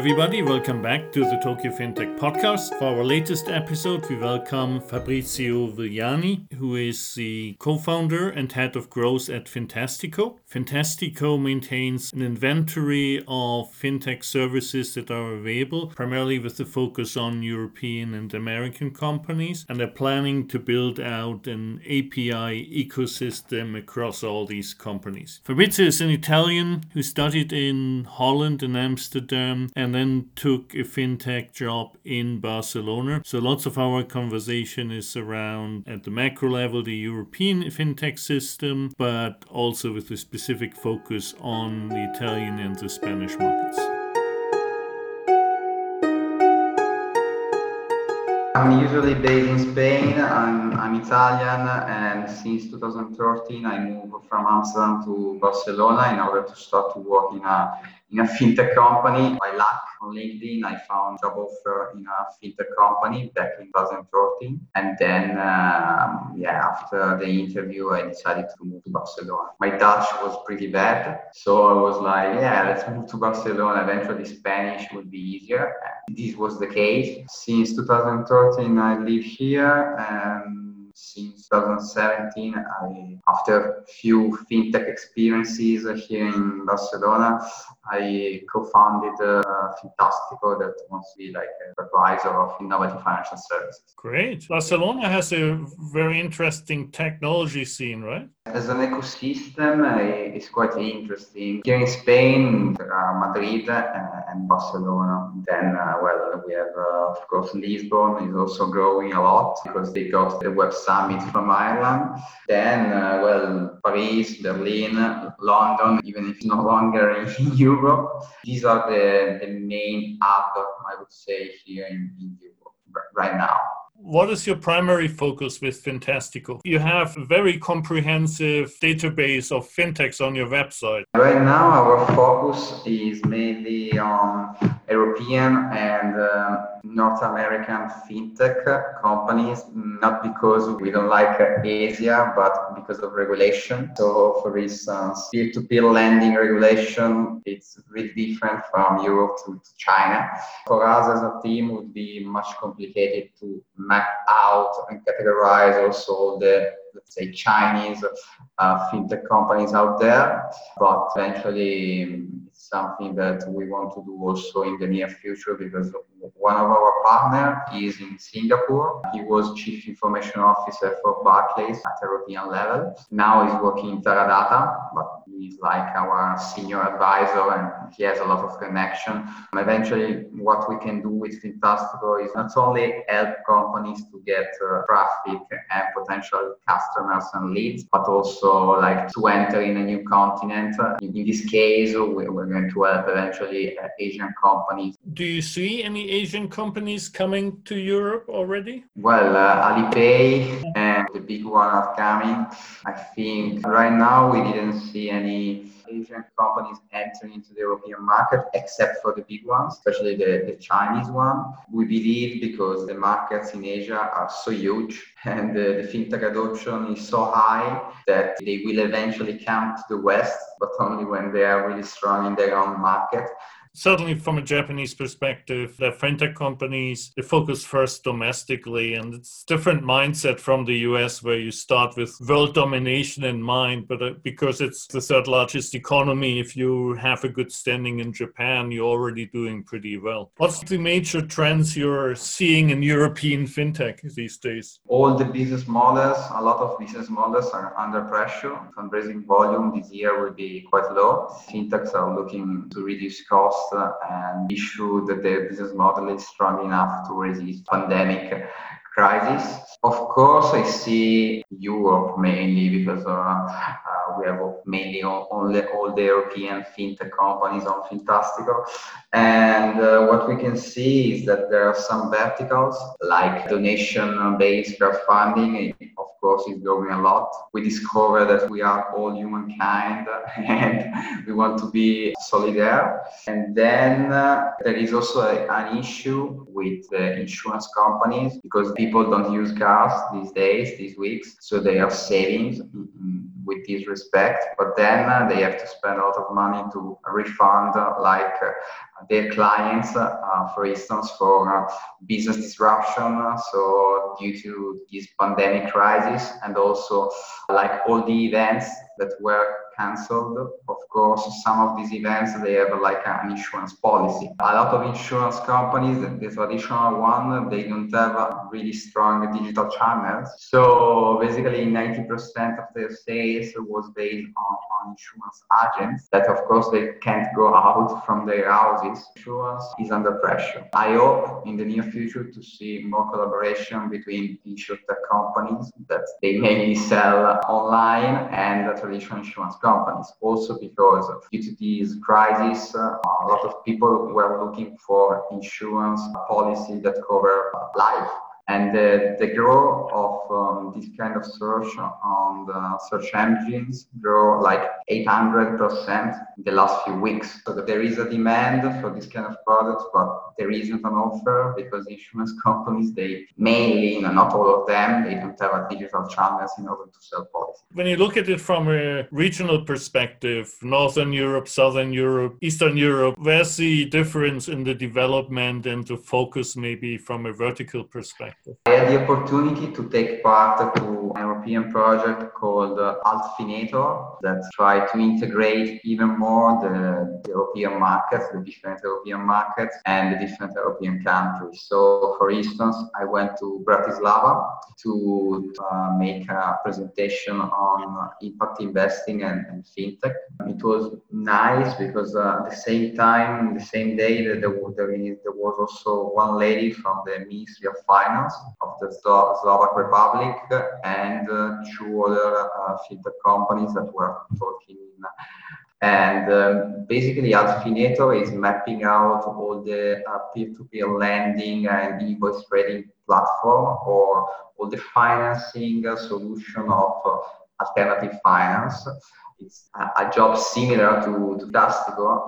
everybody. Welcome back to the Tokyo FinTech podcast. For our latest episode, we welcome Fabrizio Villani, who is the co founder and head of growth at Fintastico. Fintastico maintains an inventory of FinTech services that are available, primarily with the focus on European and American companies, and they're planning to build out an API ecosystem across all these companies. Fabrizio is an Italian who studied in Holland and Amsterdam and then took a fintech job in Barcelona. So lots of our conversation is around at the macro level the European fintech system, but also with a specific focus on the Italian and the Spanish markets. I'm usually based in Spain. I'm, I'm Italian, and since 2013, I moved from Amsterdam to Barcelona in order to start to work in a in a fintech company. By luck on LinkedIn, I found job offer in a fintech company back in 2014, And then, um, yeah, after the interview, I decided to move to Barcelona. My Dutch was pretty bad. So I was like, yeah, let's move to Barcelona. Eventually, Spanish would be easier. And this was the case. Since 2013, I live here. And since 2017. I, after a few fintech experiences here in Barcelona, I co-founded uh, Fintastico that wants to be like an advisor of innovative financial services. Great. Barcelona has a very interesting technology scene, right? As an ecosystem, uh, it's quite interesting. Here in Spain, uh, Madrid and Barcelona. Then, uh, well, we have, uh, of course, Lisbon is also growing a lot because they got the Web Summit from Ireland. Then, uh, well, Paris, Berlin, London, even if no longer in Europe. These are the, the main hub, I would say, here in, in Europe right now. What is your primary focus with Fintastico? You have a very comprehensive database of fintechs on your website. Right now, our focus is mainly on European and uh, North American fintech companies, not because we don't like Asia, but because of regulation. So, for instance, peer-to-peer lending regulation, it's really different from Europe to, to China. For us as a team, would be much complicated to map out and categorize also the let's say Chinese uh, fintech companies out there, but eventually it's something that we want to do also in the near future because one of our partner is in Singapore. He was chief information officer for Barclays at European level. Now he's working in Teradata, but he's like our senior advisor and he has a lot of connection. Eventually, what we can do with Fintastico is not only help companies to get uh, traffic and potential customers and leads, but also like to enter in a new continent. In, in this case, we're going to help eventually uh, Asian companies. Do you see any Asian companies coming to Europe already? Well, uh, Alipay and the big one are coming. I think right now we didn't see any Asian companies entering into the European market, except for the big ones, especially the, the Chinese one. We believe because the markets in Asia are so huge and the, the fintech adoption is so high that they will eventually come to the West, but only when they are really strong in their own market certainly from a Japanese perspective, the fintech companies they focus first domestically, and it's different mindset from the US where you start with world domination in mind, but uh, because it's the third largest economy, if you have a good standing in Japan, you're already doing pretty well. What's the major trends you're seeing in European fintech these days? All the business models, a lot of business models are under pressure. Fundraising volume this year will be quite low. Fintechs are looking to reduce costs cost and be sure that their business model is strong enough to resist pandemic crisis. Of course, I see Europe mainly because uh, uh, we have mainly only all the European fintech companies on Fintastico. And uh, what we can see is that there are some verticals like donation-based crowdfunding. Of course, is growing a lot. We discover that we are all humankind and we want to be solidaire. And then uh, there is also a, an issue with the insurance companies because people don't use cars these days, these weeks, so they are saving with this respect, but then uh, they have to spend a lot of money to refund uh, like uh, their clients, uh, for instance, for uh, business disruption. so due to this pandemic crisis and also like all the events that were cancelled. Of course, some of these events they have like an insurance policy. A lot of insurance companies, the traditional one, they don't have really strong digital channels. So basically, 90% of their sales was based on, on insurance agents that, of course, they can't go out from their houses. Insurance is under pressure. I hope in the near future to see more collaboration between insurtech companies that they mainly sell online and the traditional insurance companies companies. Also because due to this crisis, uh, a lot of people were looking for insurance policy that cover life and the, the growth of um, this kind of search on the search engines grow like 800% in the last few weeks. So there is a demand for this kind of products, but there isn't an offer because insurance companies, they mainly, not all of them, they don't have a digital channels in order to sell policies. When you look at it from a regional perspective, Northern Europe, Southern Europe, Eastern Europe, where's the difference in the development and the focus maybe from a vertical perspective? I had the opportunity to take part to an European project called uh, Altfinator that tried to integrate even more the, the, European markets, the different European markets and the different European countries. So, for instance, I went to Bratislava to uh, make a presentation on impact investing and, and fintech. It was nice because uh, at the same time, the same day, there, there, there was also one lady from the Ministry of Finance of the Slovak Republic and uh, two other uh, fintech companies that were talking. And um, basically, Altfinator is mapping out all the uh, peer-to-peer lending and invoice trading platform or all the financing solution of alternative finance it's a, job similar to, to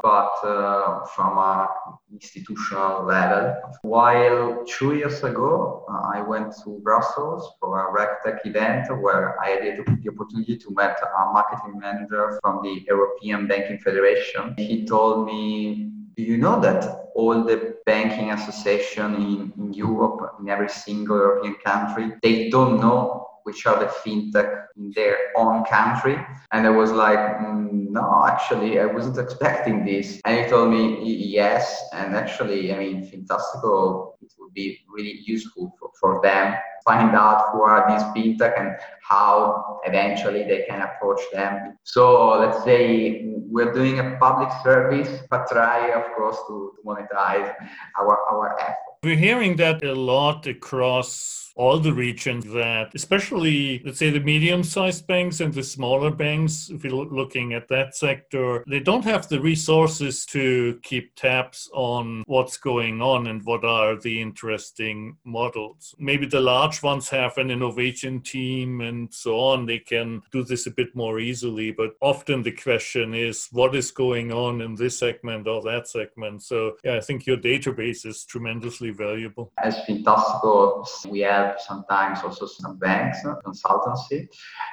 but uh, from an institutional level. While two years ago, uh, I went to Brussels for a RegTech event where I had the opportunity to meet a marketing manager from the European Banking Federation. He told me, do you know that all the banking association in, in Europe, in every single European country, they don't know which are the fintech in their own country. And I was like, mm, no, actually, I wasn't expecting this. And he told me, yes. And actually, I mean, Fintastico, it would be really useful for, for them find out who are these fintech and how eventually they can approach them. So let's say we're doing a public service, but try, of course, to, to monetize our, our effort. We're hearing that a lot across all the regions that, especially, let's say, the medium sized banks and the smaller banks, if you're looking at that sector, they don't have the resources to keep tabs on what's going on and what are the interesting models. Maybe the large ones have an innovation team and so on. They can do this a bit more easily, but often the question is what is going on in this segment or that segment. So, yeah, I think your database is tremendously valuable. As Fintastico, we have sometimes also some banks, consultancy.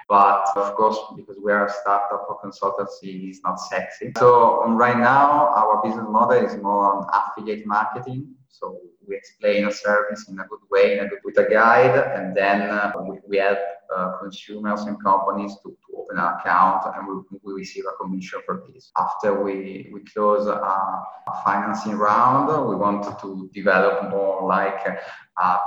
But of course, because we are a startup for consultancy is not sexy. So right now, our business model is more on affiliate marketing. So we explain a service in a good way, in a good, with a guide, and then uh, we, we help uh, consumers and companies to, to open an account and we, we receive a commission for this. After we, we close a, financing round, we wanted to develop more like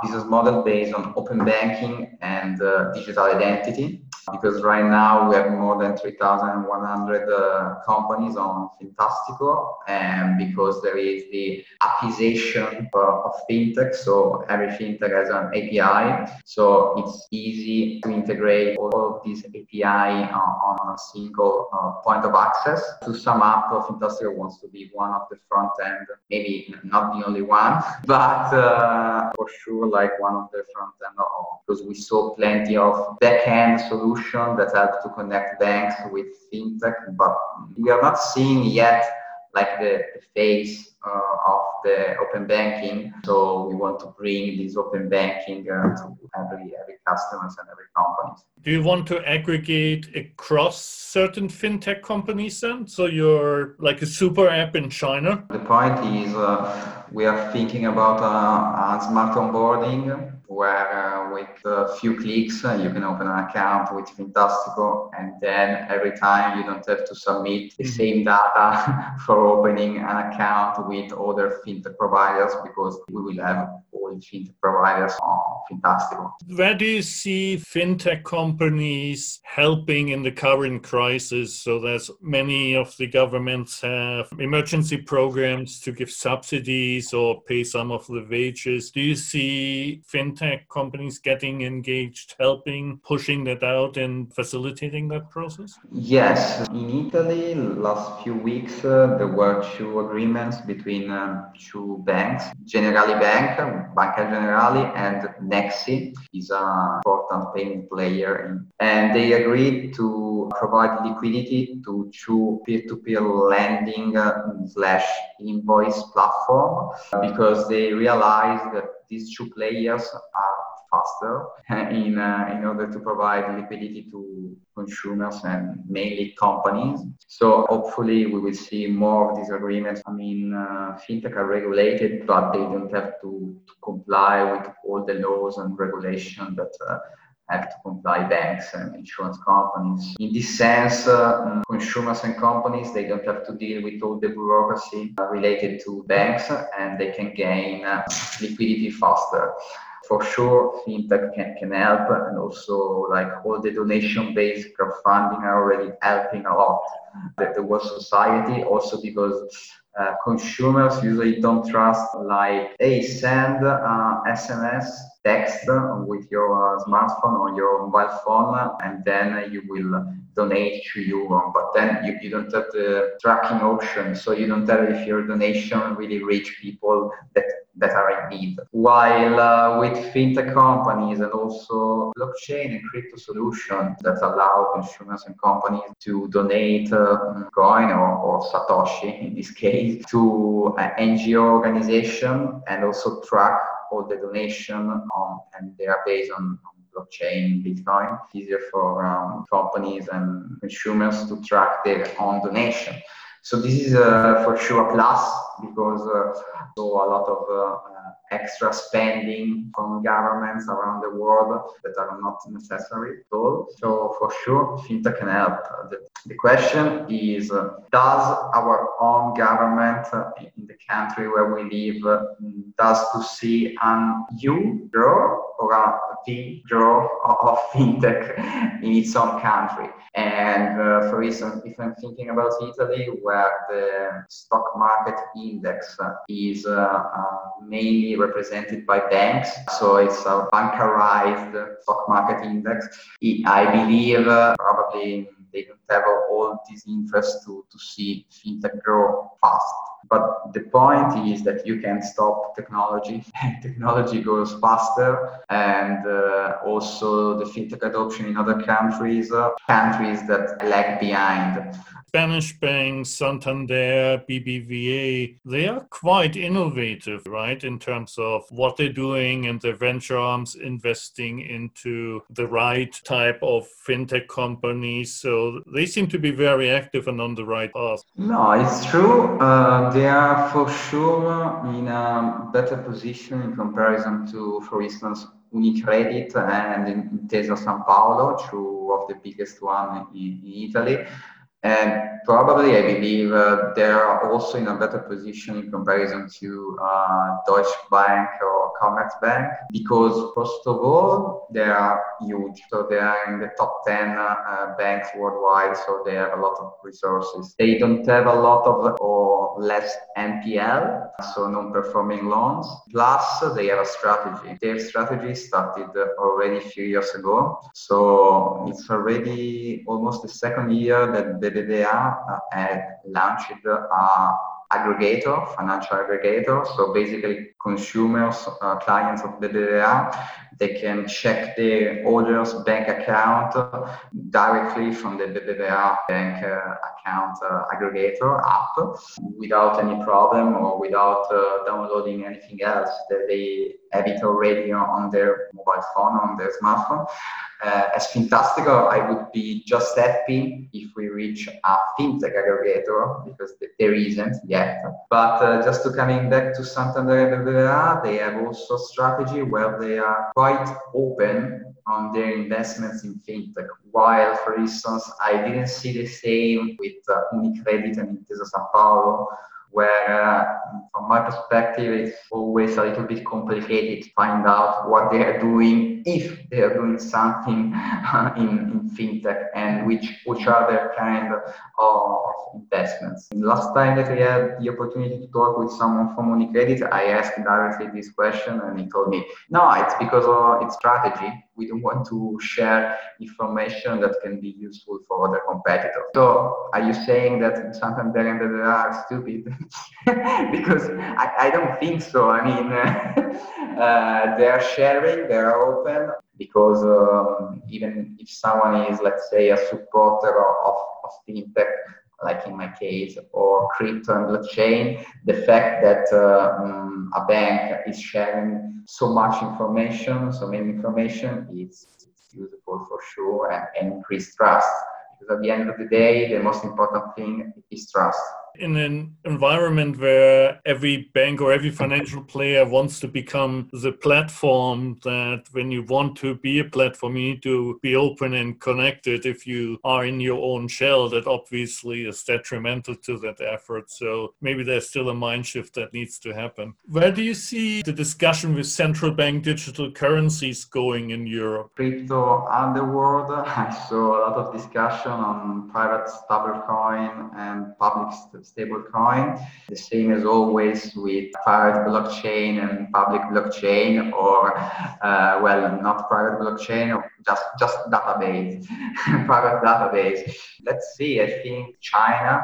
business model based on open banking and uh, digital identity. Because right now we have more than 3,100 uh, companies on Fintastico and because there is the appization of fintech, so every fintech has an API, so it's easy to integrate all of these API uh, on a single uh, point of access. To sum up, Fintastico wants to be one of the front end, maybe not the only one, but uh, for sure like one of the front end because we saw plenty of back end solution that help to connect banks with fintech, but we are not seeing yet like the, the face uh, of the open banking. So we want to bring this open banking uh, to every every customers and every companies. Do you want to aggregate across certain fintech companies then? So you're like a super app in China? The point is uh, we are thinking about uh, a smart onboarding where uh, with a few clicks uh, you can open an account with Fintastico and then every time you don't have to submit the mm-hmm. same data for opening an account with other fintech providers because we will have all fintech providers on Fintastico. Where do you see fintech companies helping in the current crisis? So there's many of the governments have emergency programs to give subsidies or pay some of the wages. Do you see fintech companies getting engaged, helping, pushing that out and facilitating that process? Yes. In Italy, last few weeks, uh, there were two agreements between um, two banks, Generali Bank, Banca Generali, and Nexi is an important payment player. And they agreed to provide liquidity to two peer-to-peer lending uh, slash invoice platform because they realized that these two players are faster in, uh, in order to provide liquidity to consumers and mainly companies. So hopefully we will see more of these agreements. I mean, uh, fintech are regulated, but they don't have to, to, comply with all the laws and regulations that uh, have to comply banks and insurance companies. In this sense, uh, consumers and companies, they don't have to deal with all the bureaucracy related to banks and they can gain uh, liquidity faster for sure fintech can, can help and also like all the donation based crowdfunding are already helping a lot the, the world society also because uh, consumers usually don't trust like hey send uh, sms text with your smartphone or your mobile phone and then you will donate to you but then you, you don't have the tracking option so you don't tell if your donation really reach people that that are in need. While uh, with fintech companies and also blockchain and crypto solutions that allow consumers and companies to donate uh, coin or, or, Satoshi in this case to an NGO organization and also track all the donation on, and they are based on, blockchain, Bitcoin. easier for um, companies and consumers to track their own donation. So this is uh, for sure a plus because uh, so a lot of uh, extra spending from governments around the world that are not necessary at all. So for sure, fintech can help. The, the question is, does our own government in the country where we live, does to see an U grow or a V grow of fintech in its own country? And uh, for instance, if I'm thinking about Italy, where the stock market index is uh, uh, mainly represented by banks. So it's a bankerized stock market index. I believe uh, probably they don't have all this interest to, to see fintech grow fast. But the point is that you can stop technology. technology goes faster, and uh, also the fintech adoption in other countries, uh, countries that lag behind. Spanish banks, Santander, BBVA, they are quite innovative, right, in terms of what they're doing and their venture arms investing into the right type of fintech companies. So they seem to be very active and on the right path. No, it's true. Uh, they are for sure in a better position in comparison to, for instance, Unicredit and Intesa San Paolo, two of the biggest one in, in Italy. And probably, I believe uh, they are also in a better position in comparison to uh, Deutsche Bank or Commerzbank because, first of all, they are huge. So they are in the top 10 uh, banks worldwide. So they have a lot of resources. They don't have a lot of or less NPL, so non-performing loans. Plus, they have a strategy. Their strategy started already a few years ago. So it's already almost the second year that they BBVA had launched a aggregator, financial aggregator. So basically, consumers, uh, clients of BBVA, they can check their orders bank account directly from the BBVA bank uh, account uh, aggregator app without any problem or without uh, downloading anything else. They have it already on their mobile phone, on their smartphone. Uh, as Fintastico, I would be just happy if we reach a fintech aggregator because there isn't yet. But uh, just to coming back to Santander and BBVA, they have also strategy where they are quite open on their investments in fintech. While, for instance, I didn't see the same with uh, Unicredit and Intesa San Paolo, where uh, from my perspective it's always a little bit complicated to find out what they are doing if they are doing something in, in fintech and which which are their kind of investments. Last time that I had the opportunity to talk with someone from Unicredit, I asked directly this question and he told me, no, it's because of its strategy. We don't want to share information that can be useful for other competitors. So are you saying that and they are stupid? because I, I don't think so. I mean, uh, they are sharing, they are open because um, even if someone is, let's say, a supporter of, of fintech, like in my case, or crypto and blockchain, the fact that uh, um, a bank is sharing so much information, so many information, it's, it's useful for sure and, and increase trust. Because at the end of the day, the most important thing is trust in an environment where every bank or every financial player wants to become the platform that when you want to be a platform you need to be open and connected if you are in your own shell. That obviously is detrimental to that effort. So maybe there's still a mind shift that needs to happen. Where do you see the discussion with central bank digital currencies going in europe? Crypto underworld i saw a lot of discussion on private stablecoin and public stablecoin. The same as always with private blockchain and public blockchain, or uh, well, not private blockchain, just just database, private database. Let's see. I think China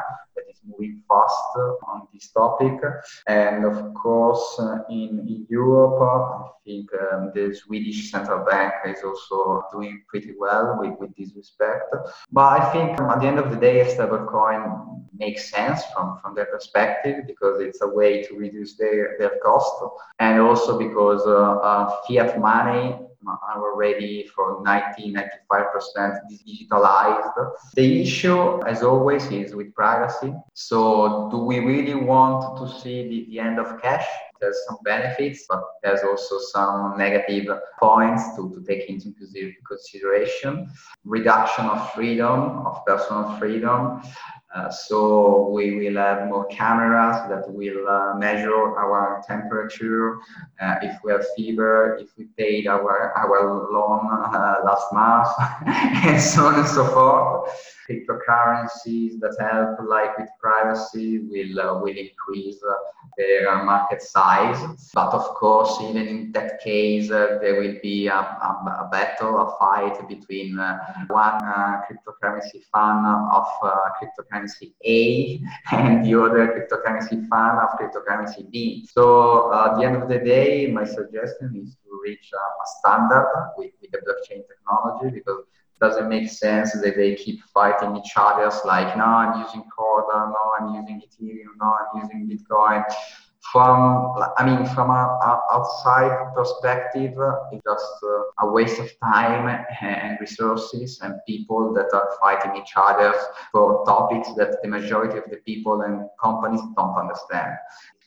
moving fast on this topic. And of course, in, in, Europe, I think um, the Swedish central bank is also doing pretty well with, with this respect. But I think um, at the end of the day, a stablecoin makes sense from, from their perspective because it's a way to reduce their, their cost and also because uh, uh, fiat money are already for 90 95% digitalized. The issue, as always, is with privacy. So, do we really want to see the, the end of cash? There's some benefits, but there's also some negative points to, to take into consideration. Reduction of freedom, of personal freedom, uh, so we will have more cameras that will uh, measure our temperature, uh, if we have fever, if we paid our, our loan uh, last month, and so on and so forth. Cryptocurrencies that help, like with privacy, will, uh, will increase uh, their uh, market size. But of course, even in that case, uh, there will be a, a, a, battle, a fight between one cryptocurrency fund of cryptocurrency A and the other cryptocurrency fund of cryptocurrency B. So uh, at the end of the day, my suggestion is to reach a, standard with, with the blockchain technology because doesn't make sense that they keep fighting each other? It's like, no, I'm using Corda, no, I'm using Ethereum, no, I'm using Bitcoin. From i mean from a, a outside perspective it's just uh, a waste of time and resources and people that are fighting each other for topics that the majority of the people and companies don't understand.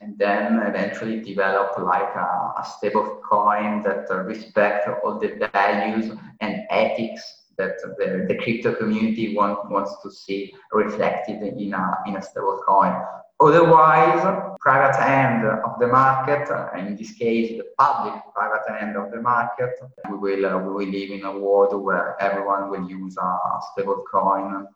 And then eventually develop like a, a stable coin that respect all the values and ethics that the, the crypto community want, wants to see reflected in a, in a stable coin Otherwise, private end of the market, and in this case, the public private end of the market, we will, uh, we will live in a world where everyone will use a stable coin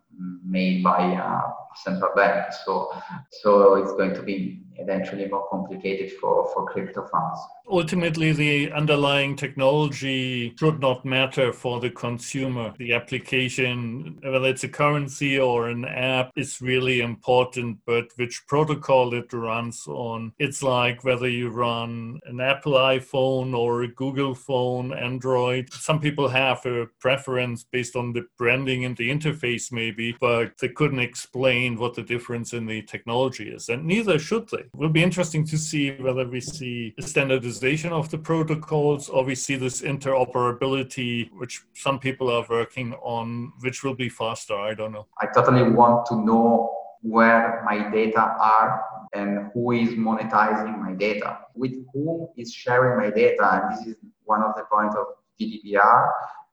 made by a central bank. So, so it's going to be eventually more complicated for, for crypto funds. Ultimately, the underlying technology should not matter for the consumer. The application, whether it's a currency or an app, is really important, but which protocol it runs on. It's like whether you run an Apple iPhone or a Google phone, Android. Some people have a preference based on the branding and the interface, maybe, but they couldn't explain what the difference in the technology is. And neither should they. It will be interesting to see whether we see a standardization of the protocols or we see this interoperability, which some people are working on, which will be faster. I don't know. I totally want to know where my data are and who is monetizing my data, with whom is sharing my data. And this is one of the points of GDPR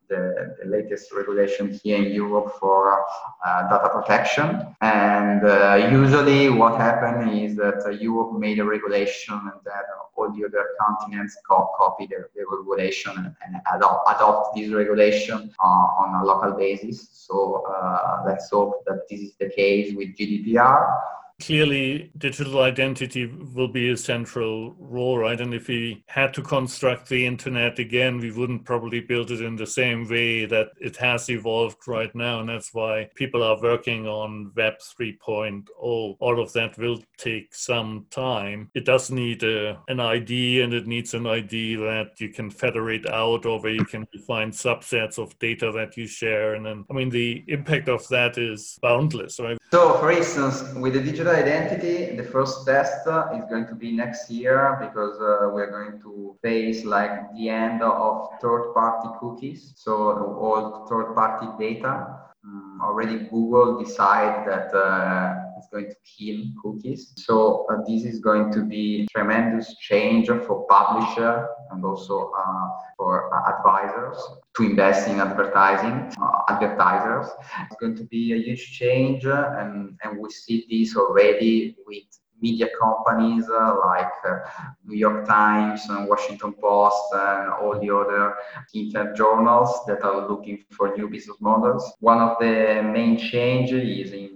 the, the, latest regulation here in Europe for uh, data protection. And uh, usually what happened is that uh, Europe made a regulation and then all the other continents co- copy the, the regulation and, and adopt, this regulation uh, on a local basis. So uh, let's hope that this is the case with GDPR clearly digital identity will be a central role, right? And if we had to construct the internet again, we wouldn't probably build it in the same way that it has evolved right now. And that's why people are working on Web 3.0. All of that will take some time. It does need a, an ID and it needs an ID that you can federate out or where you can define subsets of data that you share. And then, I mean, the impact of that is boundless, right? So, for instance, with the digital identity, the first test is going to be next year because uh, we're going to face like the end of third-party cookies, so all third-party data. Um, already Google decided that uh, it's going to kill cookies. So uh, this is going to be tremendous change for publisher and also uh, for uh, advisors to invest in advertising. Uh, advertisers, it's going to be a huge change, and and we see this already with media companies uh, like uh, New York Times and Washington Post and all the other internet journals that are looking for new business models. One of the main changes is in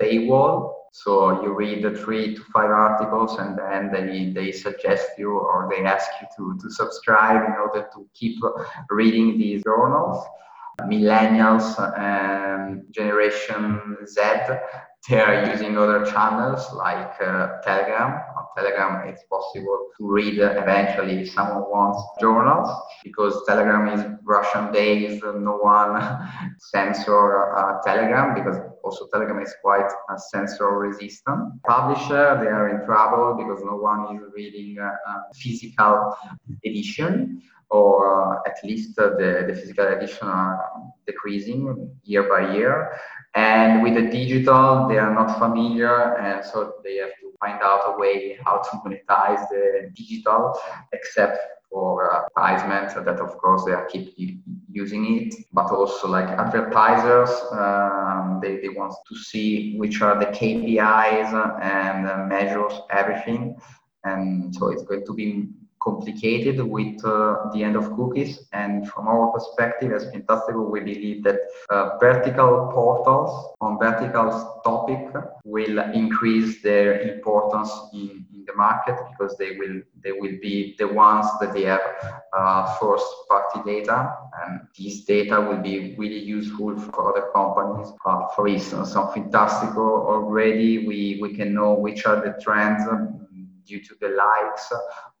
paywall. So you read the three to five articles and then they, they suggest you or they ask you to, to subscribe in order to keep reading these journals millennials and generation Z they are using other channels like uh, Telegram. Telegram, it's possible to read uh, eventually if someone wants journals because Telegram is Russian based. No one censor uh, Telegram because also Telegram is quite uh, censor resistant. Publisher, they are in trouble because no one is reading uh, physical edition or at least uh, the, the physical edition are decreasing year by year. And with the digital, they are not familiar, and so they have to find out a way how to monetize the digital, except for advertisement that of course they are keep using it but also like advertisers um, they, they want to see which are the kpis and uh, measures everything. And so it's going to be complicated with uh, the end of cookies. And from our perspective as Fintastico, we believe that uh, vertical portals on vertical topic will increase their importance in, in, the market because they will they will be the ones that they have uh, first party data and this data will be really useful for other companies. Uh, for instance, on Fintastico already we, we can know which are the trends due to the likes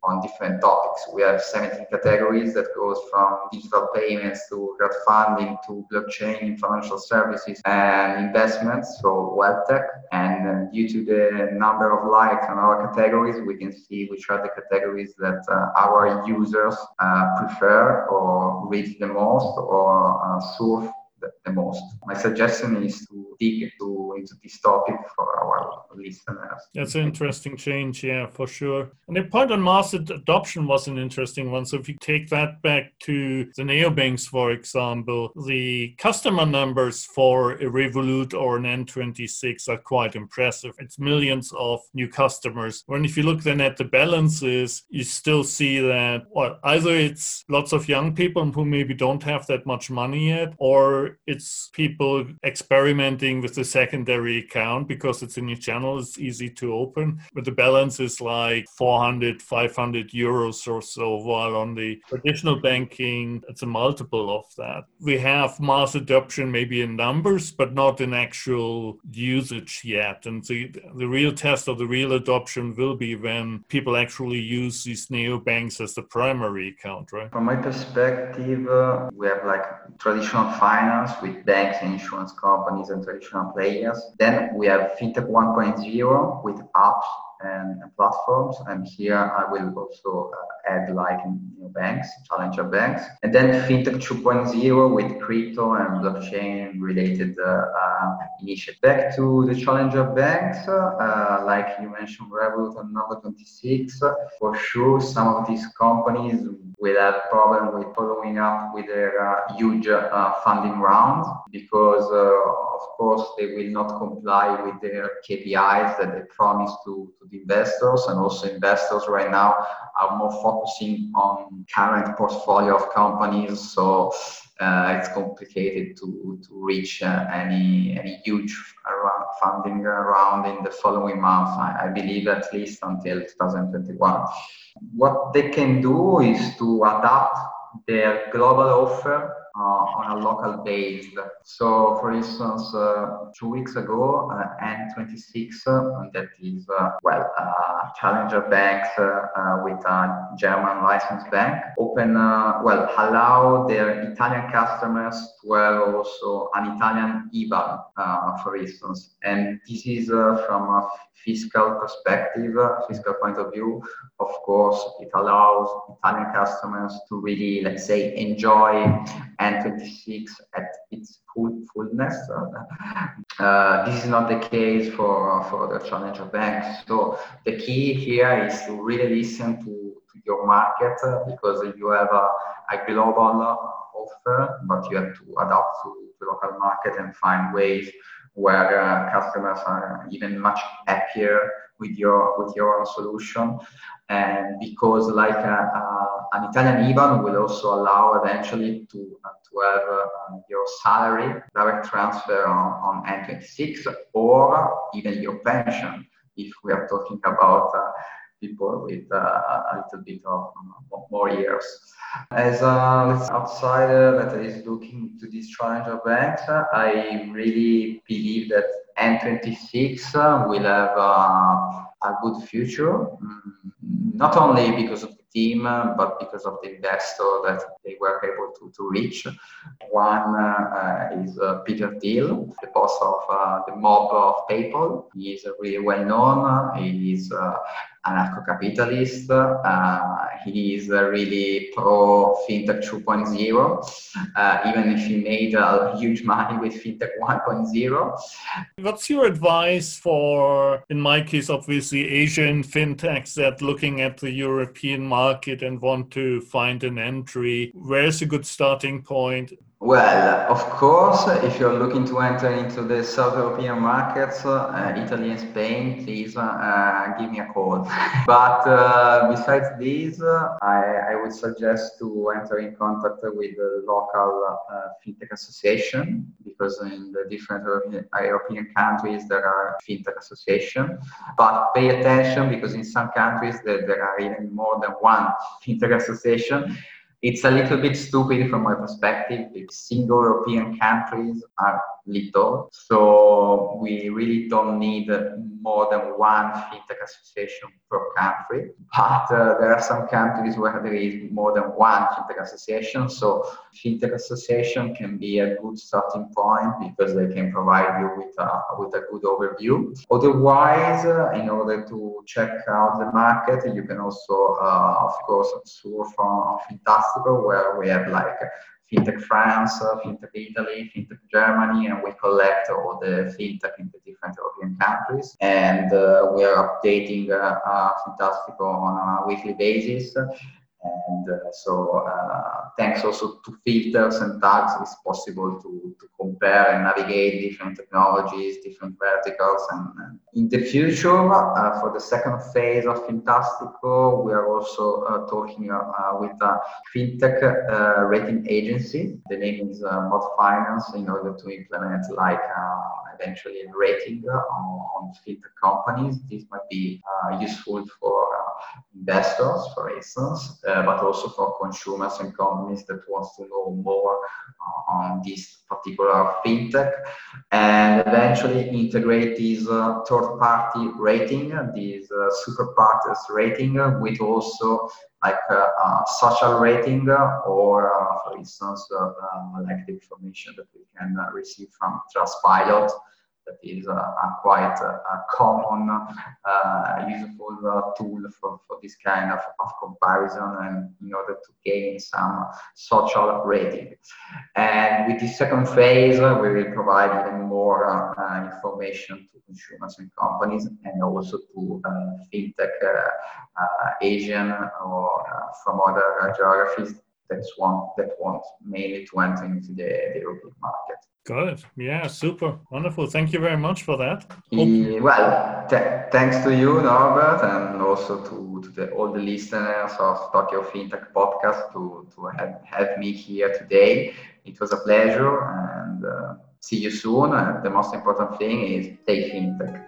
on different topics. We have 17 categories that goes from digital payments to crowdfunding to blockchain, financial services and investments, so wealth tech. And due to the number of likes on our categories, we can see which are the categories that uh, our users uh, prefer or read the most or uh, surf the, most. My suggestion is to dig to, into this topic for our listeners. That's an interesting change, yeah, for sure. And the point on mass adoption was an interesting one. So if you take that back to the neobanks, for example, the customer numbers for a Revolut or an N26 are quite impressive. It's millions of new customers. When if you look then at the balances, you still see that well, either it's lots of young people who maybe don't have that much money yet, or it's people experimenting with the secondary account because it's a new channel, it's easy to open. But the balance is like 400, 500 euros or so, while on the traditional banking, it's a multiple of that. We have mass adoption maybe in numbers, but not in actual usage yet. And the, the real test of the real adoption will be when people actually use these neobanks as the primary account, right? From my perspective, uh, we have like traditional finance with banks insurance companies and traditional players. Then we have FinTech 1.0 with apps and, and platforms. And here I will also uh, add like new banks, challenger banks. And then FinTech 2.0 with crypto and blockchain related uh, uh, initiatives. Back to the challenger banks, uh, like you mentioned, Revolut and Norva26. For sure, some of these companies will have problem with following up with their uh, huge uh, funding rounds because of course they will not comply with their KPIs that they promised to, to the investors. And also investors right now are more focusing on current portfolio of companies. So uh, it's complicated to, to reach uh, any any huge funding round in the following months I, I believe at least until 2021 what they can do is to adapt their global offer uh, on a local base. So, for instance, uh, two weeks ago, uh, N26, uh, that is, uh, well, uh, challenger banks with a German licensed bank, open, well, allow their Italian customers to have also an Italian IBAN, for instance. And this is from a fiscal perspective, fiscal point of view, of course, it allows Italian customers to really, let's say, enjoy N26 at its full fullness. Uh, this is not the case for, for the challenger banks. So the key here is to really listen to, to your market uh, because you have a, a global offer, but you have to adapt to the local market and find ways where uh, customers are even much happier with your with your solution and because like uh, uh, an Italian IBAN will also allow eventually to uh, to have uh, your salary direct transfer on, on N26 or even your pension if we are talking about uh, people with uh, a little bit of more years. As an outsider that is looking to this challenger banks, I really believe that N26 will have a good future, mm, not only because of team, but because of the investor that they were able to, to reach. One uh, is uh, Peter Thiel, the boss of uh, the mob of PayPal. He is really well known. He is anarcho-capitalist. Uh, he is really pro fintech 2.0, uh, even if he made a huge money with fintech 1.0. What's your advice for, in my case, obviously Asian fintechs that looking at the European market and want to find an entry? Where's a good starting point? Well, of course, if you're looking to enter into the South European markets, uh, Italy and Spain, please uh, give me a call. but uh, besides these, uh, I, I, would suggest to enter in contact with the local uh, fintech association because in the different European countries there are fintech association. But pay attention because in some countries there, there are even more than one fintech association it's a little bit stupid from my perspective. If single European countries are little, so we really don't need more than one fintech association per country. But uh, there are some countries where there is more than one fintech association, so fintech association can be a good starting point because they can provide you with a, with a good overview. Otherwise, uh, in order to check out the market, you can also, uh, of course, surf on Fintastico, where we have like FinTech France, FinTech Italy, FinTech Germany, and we collect all the FinTech in the different European countries. And uh, we are updating uh, uh, Fintastico on a weekly basis. And uh, so, uh, thanks also to filters and tags, it's possible to, to compare and navigate different technologies, different verticals. And, and in the future, uh, for the second phase of Fintastico, we are also uh, talking uh, with a fintech uh, rating agency. The name is Mod Finance in order to implement like eventually a rating on, on fintech companies. This might be useful for investors, for instance, uh, but also for consumers and companies that want to know more uh, on this particular fintech, and eventually integrate this uh, third-party rating, these uh, super partners rating, with also like a social rating, or uh, for instance, uh, like the information that we can receive from Trustpilot that is a, a quite a, a common uh, useful uh, tool for, for this kind of, of comparison and in order to gain some social rating. And with this second phase, uh, we will provide even more uh, information to consumers and companies and also to uh, fintech uh, Asian or from other geographies that want that want mainly to enter into the, the European market. It. Yeah, super. Wonderful. Thank you very much for that. Uh, well, th- thanks to you, Norbert, and also to, to the, all the listeners of Tokyo FinTech podcast to, to have, have me here today. It was a pleasure and uh, see you soon. And the most important thing is take FinTech.